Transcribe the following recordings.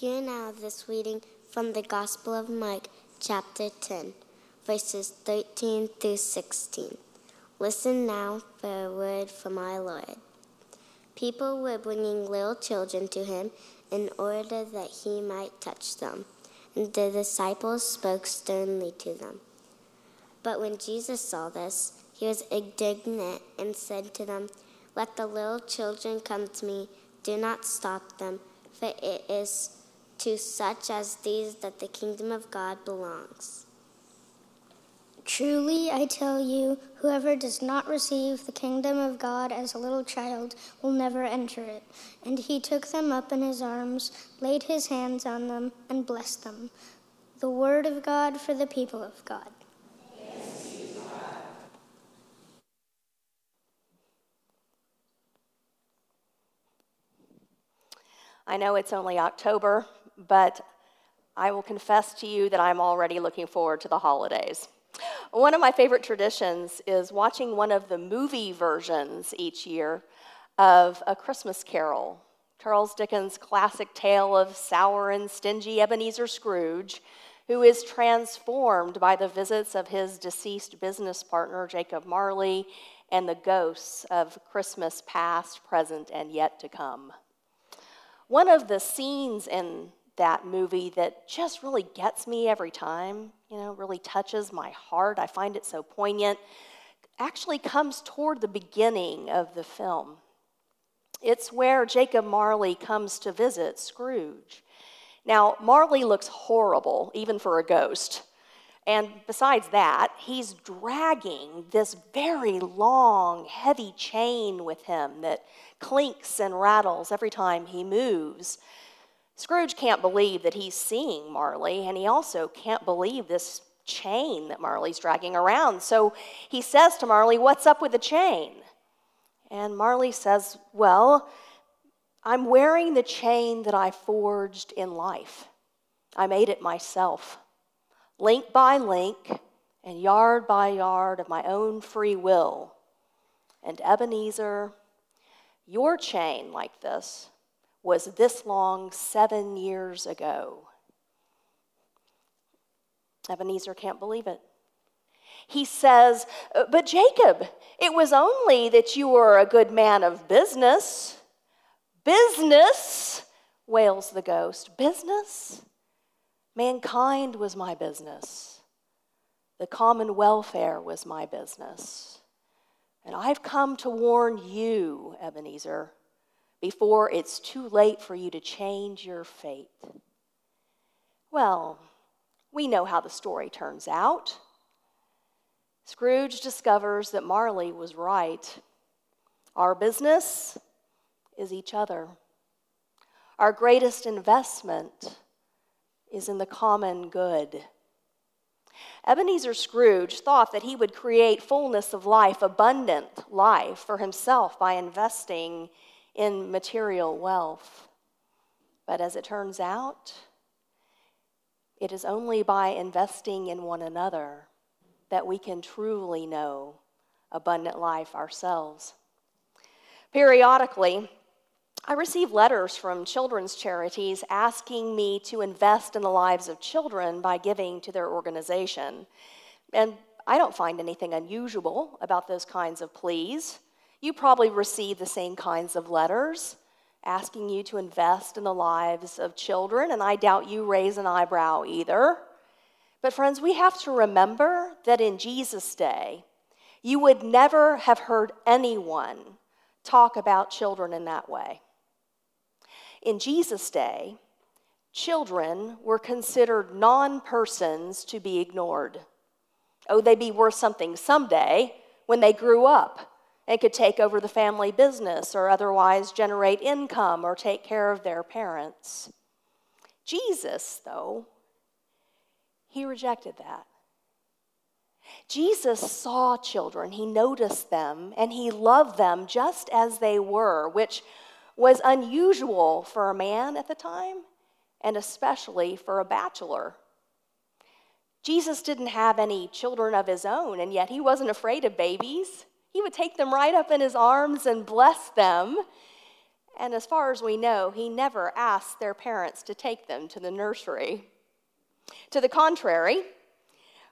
Hear now this reading from the Gospel of Mark, chapter 10, verses 13 through 16. Listen now for a word from our Lord. People were bringing little children to him in order that he might touch them, and the disciples spoke sternly to them. But when Jesus saw this, he was indignant and said to them, Let the little children come to me, do not stop them, for it is to such as these that the kingdom of God belongs. Truly, I tell you, whoever does not receive the kingdom of God as a little child will never enter it. And he took them up in his arms, laid his hands on them, and blessed them. The word of God for the people of God. I know it's only October, but I will confess to you that I'm already looking forward to the holidays. One of my favorite traditions is watching one of the movie versions each year of A Christmas Carol, Charles Dickens' classic tale of sour and stingy Ebenezer Scrooge, who is transformed by the visits of his deceased business partner, Jacob Marley, and the ghosts of Christmas past, present, and yet to come. One of the scenes in that movie that just really gets me every time, you know, really touches my heart. I find it so poignant. Actually, comes toward the beginning of the film. It's where Jacob Marley comes to visit Scrooge. Now, Marley looks horrible, even for a ghost. And besides that, he's dragging this very long, heavy chain with him that clinks and rattles every time he moves. Scrooge can't believe that he's seeing Marley, and he also can't believe this chain that Marley's dragging around. So he says to Marley, What's up with the chain? And Marley says, Well, I'm wearing the chain that I forged in life. I made it myself, link by link and yard by yard of my own free will. And Ebenezer, your chain like this was this long seven years ago. Ebenezer can't believe it. He says, But Jacob, it was only that you were a good man of business. Business, wails the ghost. Business? Mankind was my business. The common welfare was my business. And I've come to warn you, Ebenezer before it's too late for you to change your fate. Well, we know how the story turns out. Scrooge discovers that Marley was right. Our business is each other. Our greatest investment is in the common good. Ebenezer Scrooge thought that he would create fullness of life, abundant life for himself by investing in material wealth. But as it turns out, it is only by investing in one another that we can truly know abundant life ourselves. Periodically, I receive letters from children's charities asking me to invest in the lives of children by giving to their organization. And I don't find anything unusual about those kinds of pleas. You probably receive the same kinds of letters asking you to invest in the lives of children, and I doubt you raise an eyebrow either. But, friends, we have to remember that in Jesus' day, you would never have heard anyone talk about children in that way. In Jesus' day, children were considered non persons to be ignored. Oh, they'd be worth something someday when they grew up and could take over the family business or otherwise generate income or take care of their parents. Jesus, though, he rejected that. Jesus saw children, he noticed them, and he loved them just as they were, which was unusual for a man at the time, and especially for a bachelor. Jesus didn't have any children of his own, and yet he wasn't afraid of babies. He would take them right up in his arms and bless them. And as far as we know, he never asked their parents to take them to the nursery. To the contrary,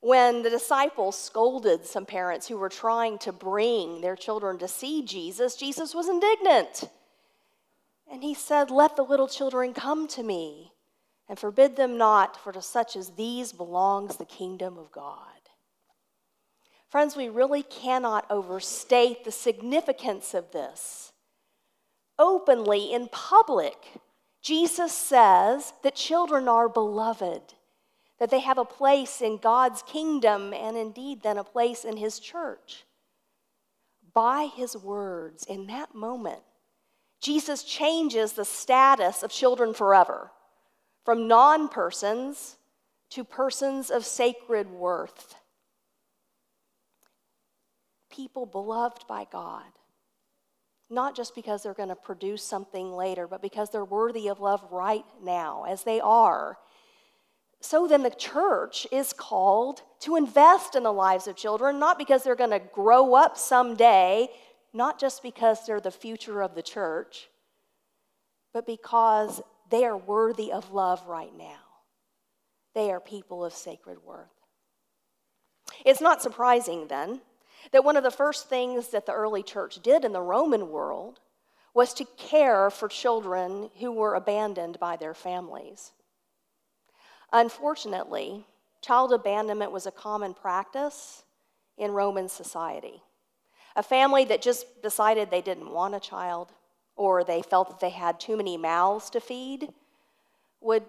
when the disciples scolded some parents who were trying to bring their children to see Jesus, Jesus was indignant. And he said, Let the little children come to me, and forbid them not, for to such as these belongs the kingdom of God. Friends, we really cannot overstate the significance of this. Openly, in public, Jesus says that children are beloved, that they have a place in God's kingdom, and indeed then a place in His church. By His words, in that moment, Jesus changes the status of children forever from non persons to persons of sacred worth. People beloved by God, not just because they're going to produce something later, but because they're worthy of love right now, as they are. So then, the church is called to invest in the lives of children, not because they're going to grow up someday not just because they're the future of the church, but because they are worthy of love right now. They are people of sacred worth. It's not surprising then that one of the first things that the early church did in the Roman world was to care for children who were abandoned by their families. Unfortunately, child abandonment was a common practice in Roman society. A family that just decided they didn't want a child or they felt that they had too many mouths to feed would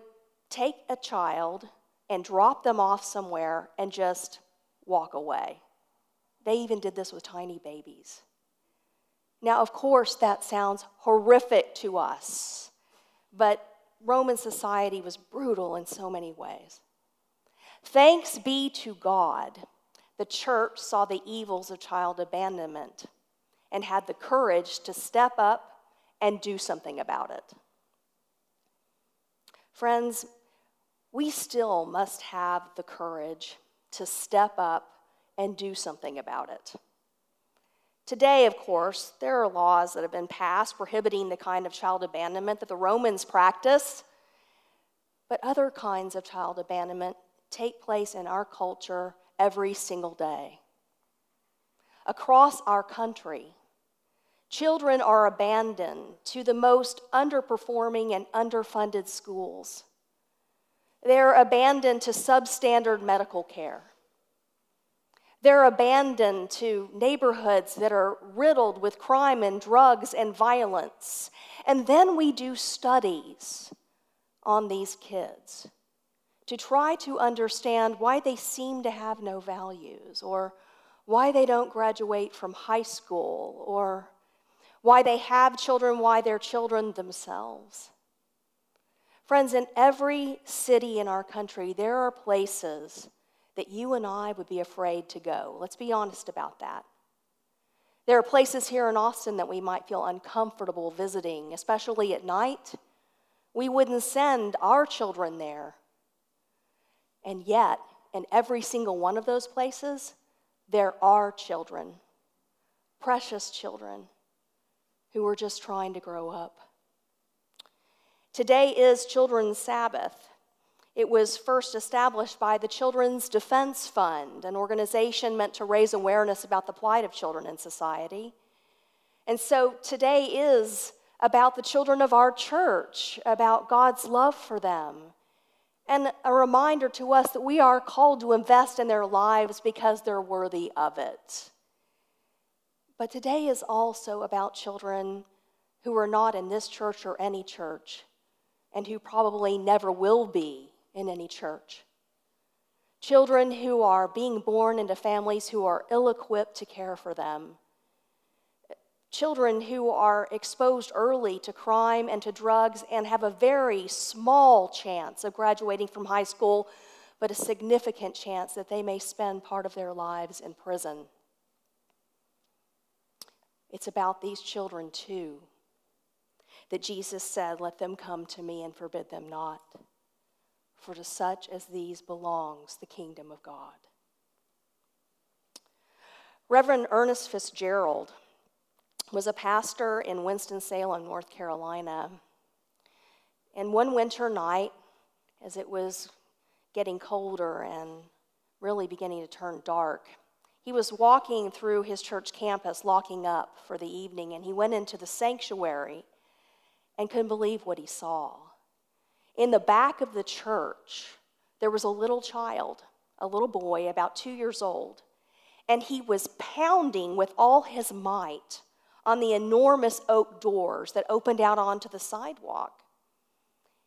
take a child and drop them off somewhere and just walk away. They even did this with tiny babies. Now, of course, that sounds horrific to us, but Roman society was brutal in so many ways. Thanks be to God the church saw the evils of child abandonment and had the courage to step up and do something about it. Friends, we still must have the courage to step up and do something about it. Today, of course, there are laws that have been passed prohibiting the kind of child abandonment that the Romans practiced, but other kinds of child abandonment take place in our culture every single day. Across our country, children are abandoned to the most underperforming and underfunded schools. They're abandoned to substandard medical care. They're abandoned to neighborhoods that are riddled with crime and drugs and violence. And then we do studies on these kids to try to understand why they seem to have no values or why they don't graduate from high school or why they have children, why they're children themselves. Friends, in every city in our country, there are places that you and I would be afraid to go. Let's be honest about that. There are places here in Austin that we might feel uncomfortable visiting, especially at night. We wouldn't send our children there and yet, in every single one of those places, there are children, precious children, who are just trying to grow up. Today is Children's Sabbath. It was first established by the Children's Defense Fund, an organization meant to raise awareness about the plight of children in society. And so today is about the children of our church, about God's love for them, and a reminder to us that we are called to invest in their lives because they're worthy of it. But today is also about children who are not in this church or any church, and who probably never will be in any church. Children who are being born into families who are ill equipped to care for them children who are exposed early to crime and to drugs and have a very small chance of graduating from high school, but a significant chance that they may spend part of their lives in prison. It's about these children, too, that Jesus said, Let them come to me and forbid them not. For to such as these belongs the kingdom of God. Reverend Ernest Fitzgerald was a pastor in Winston-Salem, North Carolina. And one winter night, as it was getting colder and really beginning to turn dark, he was walking through his church campus, locking up for the evening, and he went into the sanctuary and couldn't believe what he saw. In the back of the church, there was a little child, a little boy about two years old, and he was pounding with all his might on the enormous oak doors that opened out onto the sidewalk.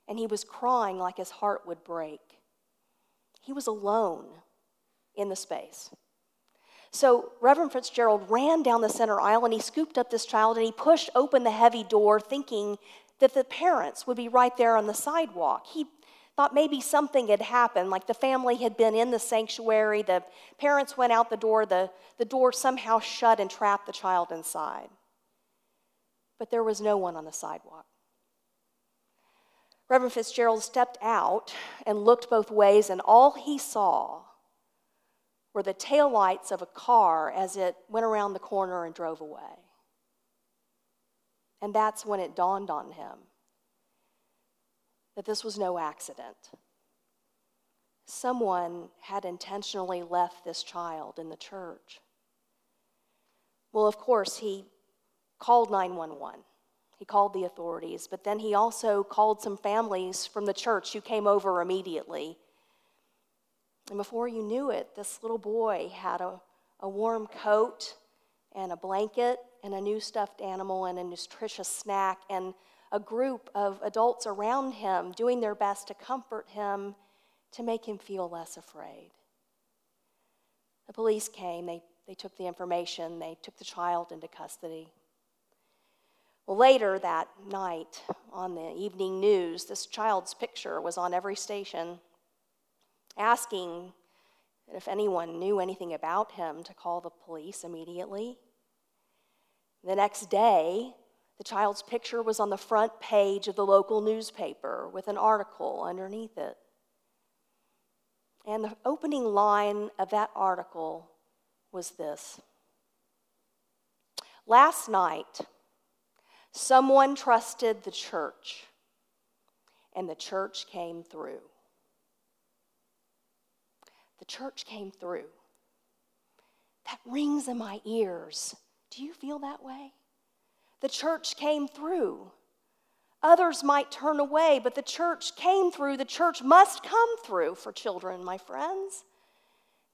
And he was crying like his heart would break. He was alone in the space. So Reverend Fitzgerald ran down the center aisle and he scooped up this child and he pushed open the heavy door, thinking that the parents would be right there on the sidewalk. He thought maybe something had happened, like the family had been in the sanctuary, the parents went out the door, the, the door somehow shut and trapped the child inside. But there was no one on the sidewalk. Reverend Fitzgerald stepped out and looked both ways, and all he saw were the taillights of a car as it went around the corner and drove away. And that's when it dawned on him that this was no accident. Someone had intentionally left this child in the church. Well, of course, he called 911. He called the authorities, but then he also called some families from the church who came over immediately. And before you knew it, this little boy had a, a warm coat and a blanket and a new stuffed animal and a nutritious snack and a group of adults around him doing their best to comfort him to make him feel less afraid. The police came, they, they took the information, they took the child into custody. Well, later that night on the evening news, this child's picture was on every station asking if anyone knew anything about him to call the police immediately. The next day, the child's picture was on the front page of the local newspaper with an article underneath it. And the opening line of that article was this Last night, someone trusted the church, and the church came through. The church came through. That rings in my ears do you feel that way? The church came through. Others might turn away, but the church came through. The church must come through for children, my friends.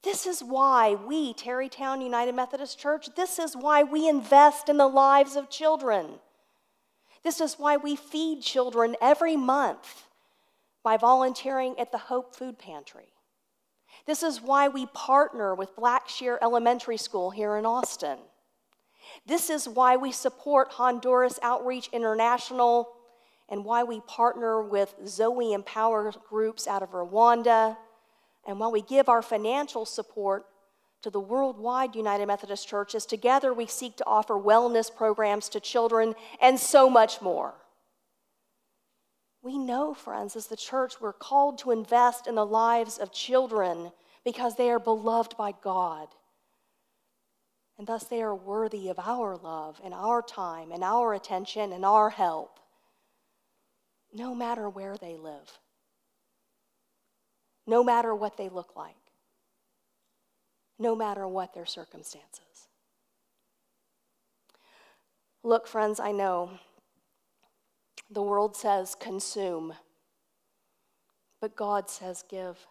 This is why we, Tarrytown United Methodist Church, this is why we invest in the lives of children. This is why we feed children every month by volunteering at the Hope Food Pantry. This is why we partner with Blackshear Elementary School here in Austin. This is why we support Honduras Outreach International and why we partner with Zoe Empower groups out of Rwanda, and why we give our financial support to the worldwide United Methodist Churches. Together, we seek to offer wellness programs to children and so much more. We know, friends, as the church, we're called to invest in the lives of children because they are beloved by God and thus they are worthy of our love and our time and our attention and our help, no matter where they live, no matter what they look like, no matter what their circumstances. Look, friends, I know the world says consume, but God says give.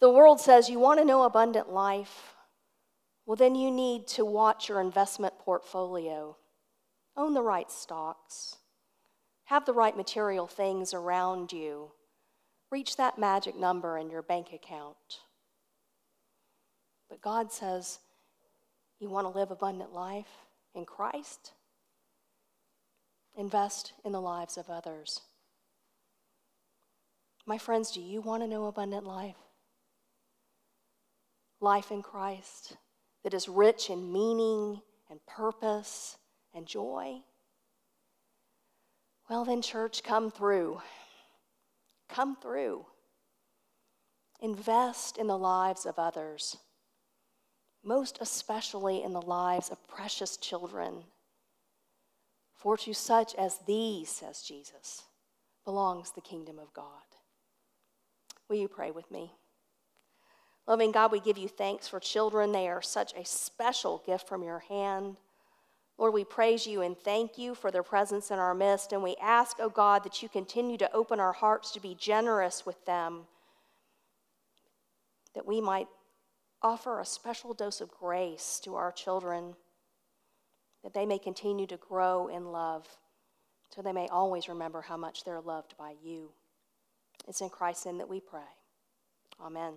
The world says you want to know abundant life well, then you need to watch your investment portfolio. Own the right stocks. Have the right material things around you. Reach that magic number in your bank account. But God says, You want to live abundant life in Christ? Invest in the lives of others. My friends, do you want to know abundant life? Life in Christ that is rich in meaning and purpose and joy? Well, then, church, come through. Come through. Invest in the lives of others. most especially in the lives of precious children. For to such as these, says Jesus, belongs the kingdom of God. Will you pray with me? Loving God, we give you thanks for children. They are such a special gift from your hand. Lord, we praise you and thank you for their presence in our midst. And we ask, oh God, that you continue to open our hearts to be generous with them, that we might offer a special dose of grace to our children, that they may continue to grow in love, so they may always remember how much they're loved by you. It's in Christ's name that we pray. Amen.